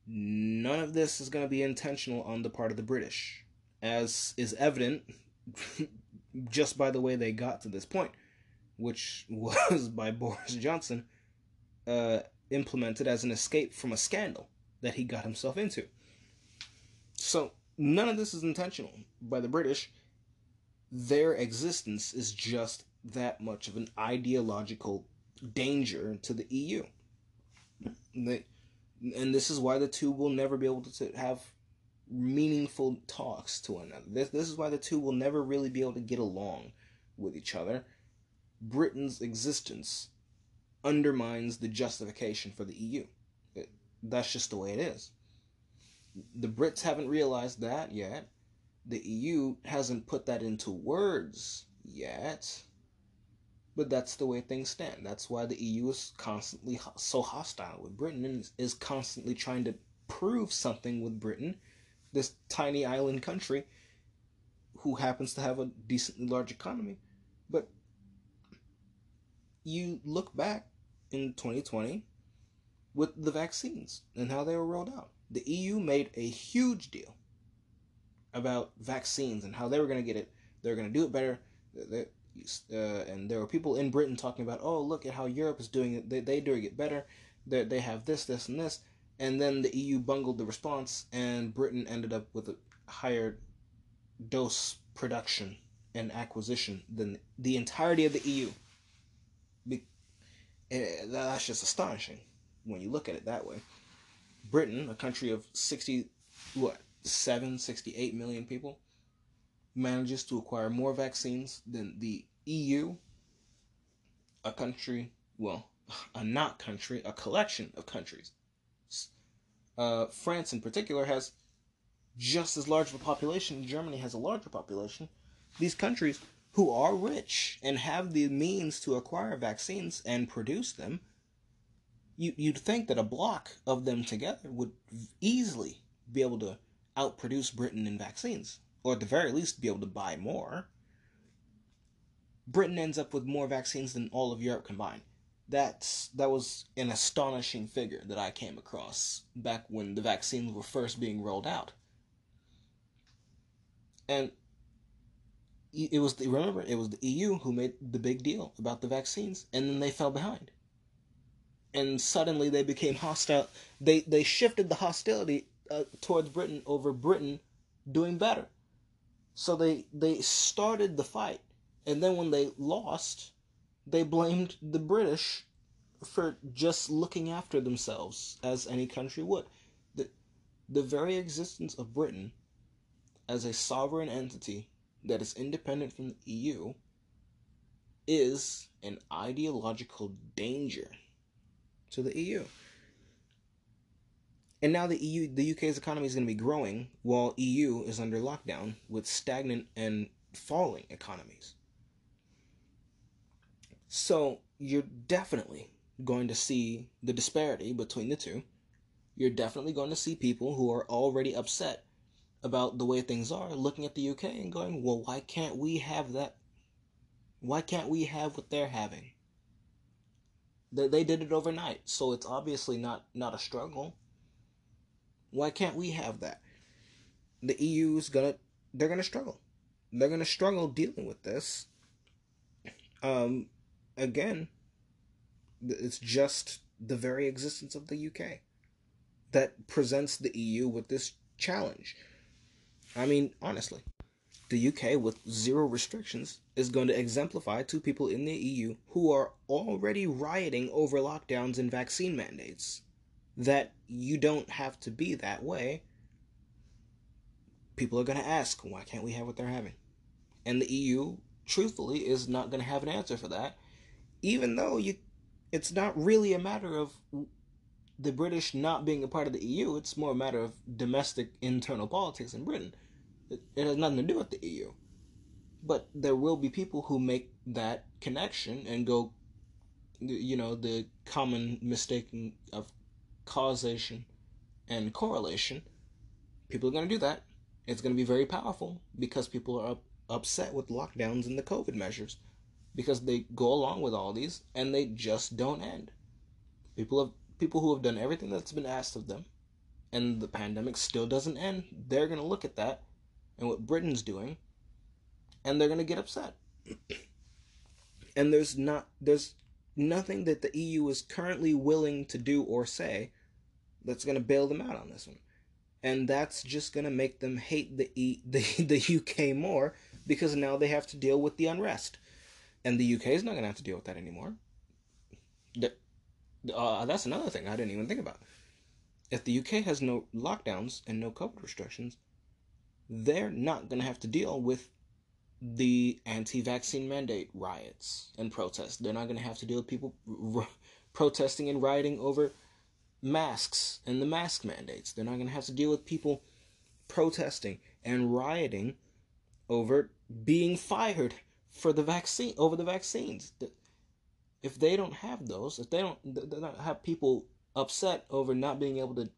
none of this is going to be intentional on the part of the British, as is evident just by the way they got to this point, which was by Boris Johnson uh, implemented as an escape from a scandal that he got himself into. So, none of this is intentional by the British. Their existence is just that much of an ideological danger to the EU. They, and this is why the two will never be able to have meaningful talks to one another. This, this is why the two will never really be able to get along with each other. Britain's existence undermines the justification for the EU. It, that's just the way it is. The Brits haven't realized that yet. The EU hasn't put that into words yet. But that's the way things stand. That's why the EU is constantly so hostile with Britain and is constantly trying to prove something with Britain, this tiny island country who happens to have a decently large economy. But you look back in 2020 with the vaccines and how they were rolled out. The EU made a huge deal about vaccines and how they were going to get it. They're going to do it better. Uh, and there were people in Britain talking about, oh, look at how Europe is doing it. They, they're doing it better. They, they have this, this, and this. And then the EU bungled the response, and Britain ended up with a higher dose production and acquisition than the entirety of the EU. Be- eh, that's just astonishing when you look at it that way. Britain, a country of 60, what, 7, 68 million people, manages to acquire more vaccines than the EU, a country, well, a not country, a collection of countries. Uh, France, in particular, has just as large of a population. Germany has a larger population. These countries who are rich and have the means to acquire vaccines and produce them, you, you'd think that a block of them together would easily be able to outproduce Britain in vaccines or at the very least be able to buy more. Britain ends up with more vaccines than all of Europe combined. That's that was an astonishing figure that I came across back when the vaccines were first being rolled out. And it was the, remember it was the EU who made the big deal about the vaccines and then they fell behind. And suddenly they became hostile. They they shifted the hostility uh, towards Britain over Britain doing better. So they they started the fight, and then when they lost, they blamed the British for just looking after themselves as any country would. The the very existence of Britain as a sovereign entity that is independent from the EU is an ideological danger to the EU. And now the EU, the UK's economy is going to be growing while EU is under lockdown with stagnant and falling economies. So you're definitely going to see the disparity between the two. You're definitely going to see people who are already upset about the way things are looking at the UK and going, well, why can't we have that? Why can't we have what they're having? They, they did it overnight, so it's obviously not not a struggle. Why can't we have that? The EU is gonna they're gonna struggle. They're gonna struggle dealing with this. Um, again, it's just the very existence of the UK that presents the EU with this challenge. I mean, honestly, the UK, with zero restrictions, is going to exemplify to people in the EU who are already rioting over lockdowns and vaccine mandates that you don't have to be that way. People are going to ask, why can't we have what they're having? And the EU, truthfully, is not going to have an answer for that, even though you, it's not really a matter of the British not being a part of the EU. It's more a matter of domestic internal politics in Britain. It, it has nothing to do with the EU. But there will be people who make that connection and go, you know, the common mistake of causation and correlation. People are going to do that. It's going to be very powerful because people are up, upset with lockdowns and the COVID measures because they go along with all these and they just don't end. People have people who have done everything that's been asked of them and the pandemic still doesn't end, they're going to look at that and what Britain's doing and they're going to get upset. and there's not there's nothing that the EU is currently willing to do or say that's going to bail them out on this one. And that's just going to make them hate the e, the the UK more because now they have to deal with the unrest. And the UK is not going to have to deal with that anymore. The, uh, that's another thing I didn't even think about. If the UK has no lockdowns and no COVID restrictions, they're not going to have to deal with the anti-vaccine mandate riots and protests. They're not going to have to deal with people r- protesting and rioting over masks and the mask mandates. They're not going to have to deal with people protesting and rioting over being fired for the vaccine over the vaccines if they don't have those, if they don't, they don't have people upset over not being able to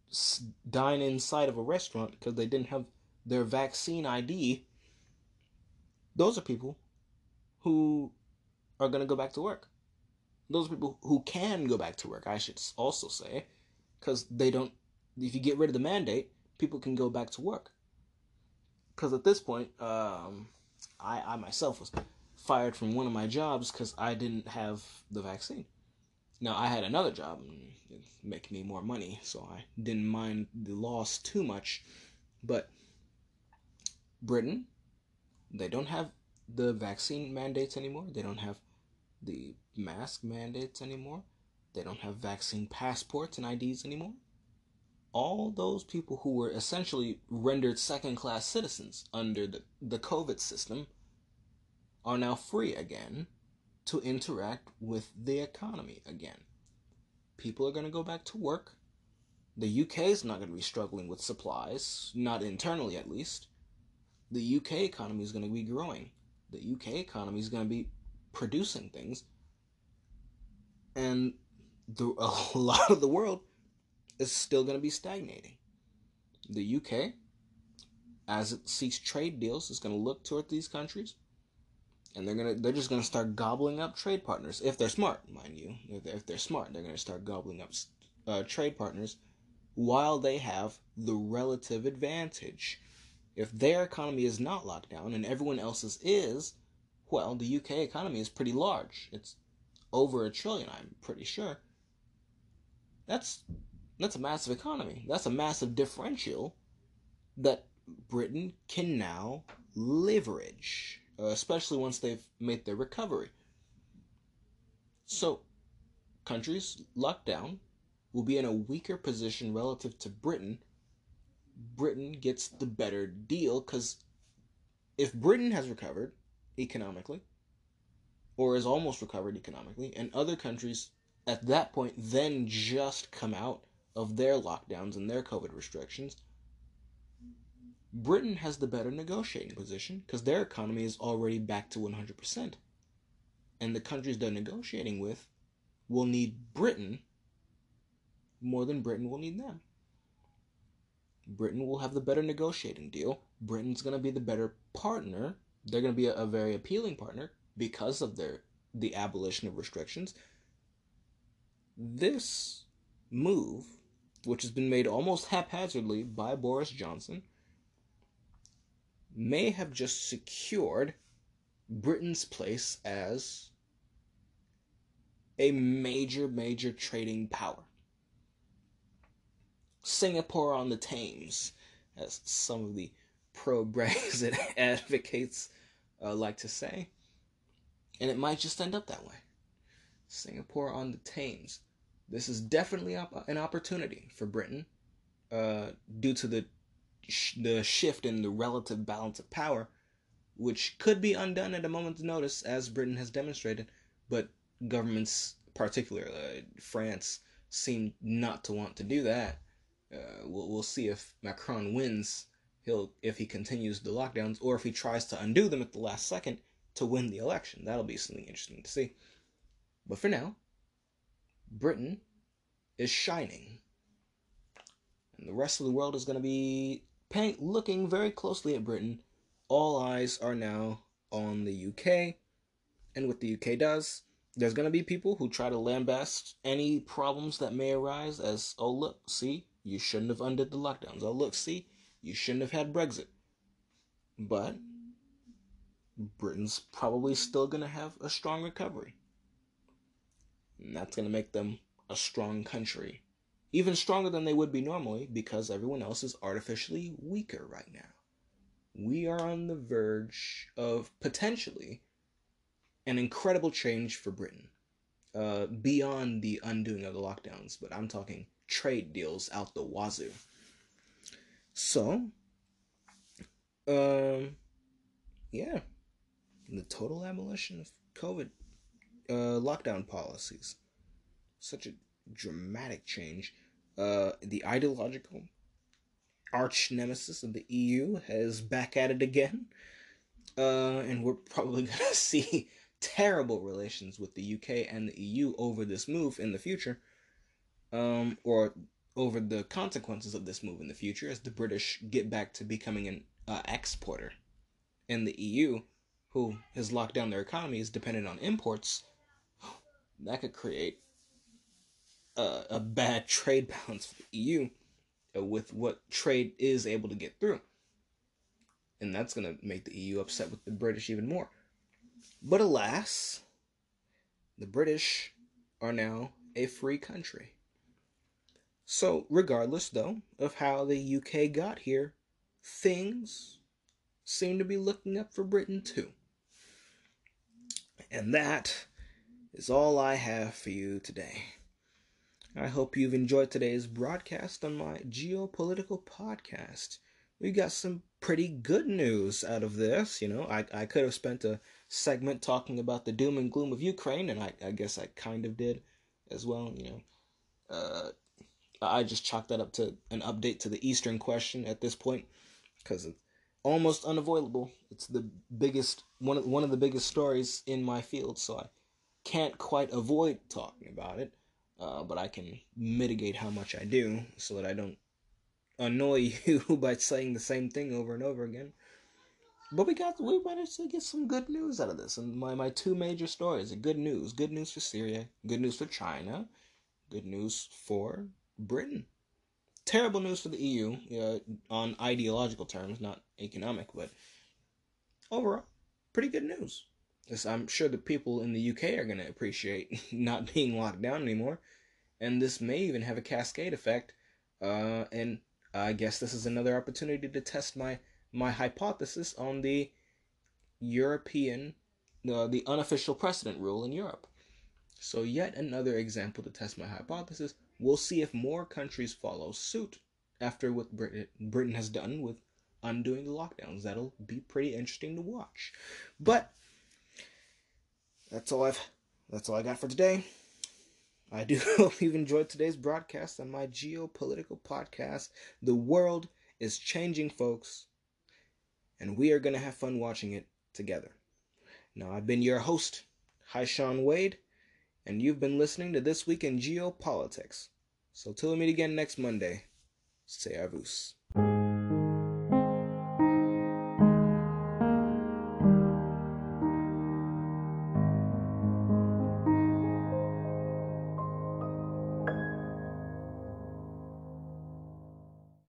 dine inside of a restaurant because they didn't have their vaccine ID, those are people who are going to go back to work. Those are people who can go back to work, I should also say, because they don't, if you get rid of the mandate, people can go back to work. Because at this point, um, I, I myself was fired from one of my jobs because I didn't have the vaccine. Now I had another job and make me more money, so I didn't mind the loss too much. But Britain, they don't have the vaccine mandates anymore. They don't have the mask mandates anymore. They don't have vaccine passports and IDs anymore. All those people who were essentially rendered second class citizens under the, the COVID system are now free again to interact with the economy again. People are going to go back to work. The UK is not going to be struggling with supplies, not internally at least. The UK economy is going to be growing. The UK economy is going to be producing things. And the, a lot of the world is still going to be stagnating. The UK, as it seeks trade deals, is going to look toward these countries and they're gonna they're just gonna start gobbling up trade partners if they're smart, mind you. If they're, if they're smart, they're gonna start gobbling up uh, trade partners while they have the relative advantage. If their economy is not locked down and everyone else's is, well, the UK economy is pretty large. It's over a trillion, I'm pretty sure. That's that's a massive economy. That's a massive differential that Britain can now leverage uh, especially once they've made their recovery. So, countries locked down will be in a weaker position relative to Britain. Britain gets the better deal because if Britain has recovered economically, or is almost recovered economically, and other countries at that point then just come out of their lockdowns and their COVID restrictions, Britain has the better negotiating position because their economy is already back to 100%. And the countries they're negotiating with will need Britain more than Britain will need them. Britain will have the better negotiating deal. Britain's going to be the better partner. They're going to be a, a very appealing partner because of their the abolition of restrictions. this move, which has been made almost haphazardly by Boris Johnson, may have just secured Britain's place as a major, major trading power. Singapore on the Thames, as some of the pro Brexit advocates uh, like to say. And it might just end up that way. Singapore on the Thames. This is definitely an opportunity for Britain uh, due to the the shift in the relative balance of power, which could be undone at a moment's notice, as Britain has demonstrated. But governments, particularly uh, France, seem not to want to do that. Uh, we'll, we'll see if Macron wins. He'll if he continues the lockdowns, or if he tries to undo them at the last second to win the election. That'll be something interesting to see. But for now, Britain is shining. And the rest of the world is going to be paying, looking very closely at Britain. All eyes are now on the UK. And what the UK does, there's going to be people who try to lambast any problems that may arise as, oh, look, see, you shouldn't have undid the lockdowns. Oh, look, see, you shouldn't have had Brexit. But Britain's probably still going to have a strong recovery. And that's going to make them a strong country. Even stronger than they would be normally because everyone else is artificially weaker right now. We are on the verge of potentially an incredible change for Britain. Uh, beyond the undoing of the lockdowns, but I'm talking trade deals out the wazoo. So, um, yeah, the total abolition of COVID uh, lockdown policies. Such a dramatic change. Uh, the ideological arch nemesis of the EU has back at it again. Uh, and we're probably going to see terrible relations with the UK and the EU over this move in the future. Um, or over the consequences of this move in the future as the British get back to becoming an uh, exporter. And the EU, who has locked down their economy, is dependent on imports that could create a, a bad trade balance for the EU uh, with what trade is able to get through. And that's going to make the EU upset with the British even more. But alas, the British are now a free country. So, regardless, though, of how the UK got here, things seem to be looking up for Britain too. And that is all I have for you today. I hope you've enjoyed today's broadcast on my geopolitical podcast. We got some pretty good news out of this. You know, I, I could have spent a segment talking about the doom and gloom of Ukraine, and I, I guess I kind of did as well. You know, uh, I just chalked that up to an update to the Eastern question at this point because it's almost unavoidable. It's the biggest one of, one of the biggest stories in my field, so I can't quite avoid talking about it, uh, but I can mitigate how much I do so that I don't annoy you by saying the same thing over and over again. But we got we managed to get some good news out of this, and my my two major stories are good news. Good news for Syria. Good news for China. Good news for Britain. Terrible news for the EU uh, on ideological terms, not economic, but overall, pretty good news. I'm sure the people in the UK are going to appreciate not being locked down anymore. And this may even have a cascade effect. Uh, and I guess this is another opportunity to test my, my hypothesis on the European, uh, the unofficial precedent rule in Europe. So, yet another example to test my hypothesis. We'll see if more countries follow suit after what Britain has done with undoing the lockdowns. That'll be pretty interesting to watch. But that's all I've that's all I got for today. I do hope you've enjoyed today's broadcast on my geopolitical podcast. The world is changing, folks, and we are going to have fun watching it together. Now, I've been your host, Haisean Wade, and you've been listening to This Week in Geopolitics. So till we meet again next Monday, say avus.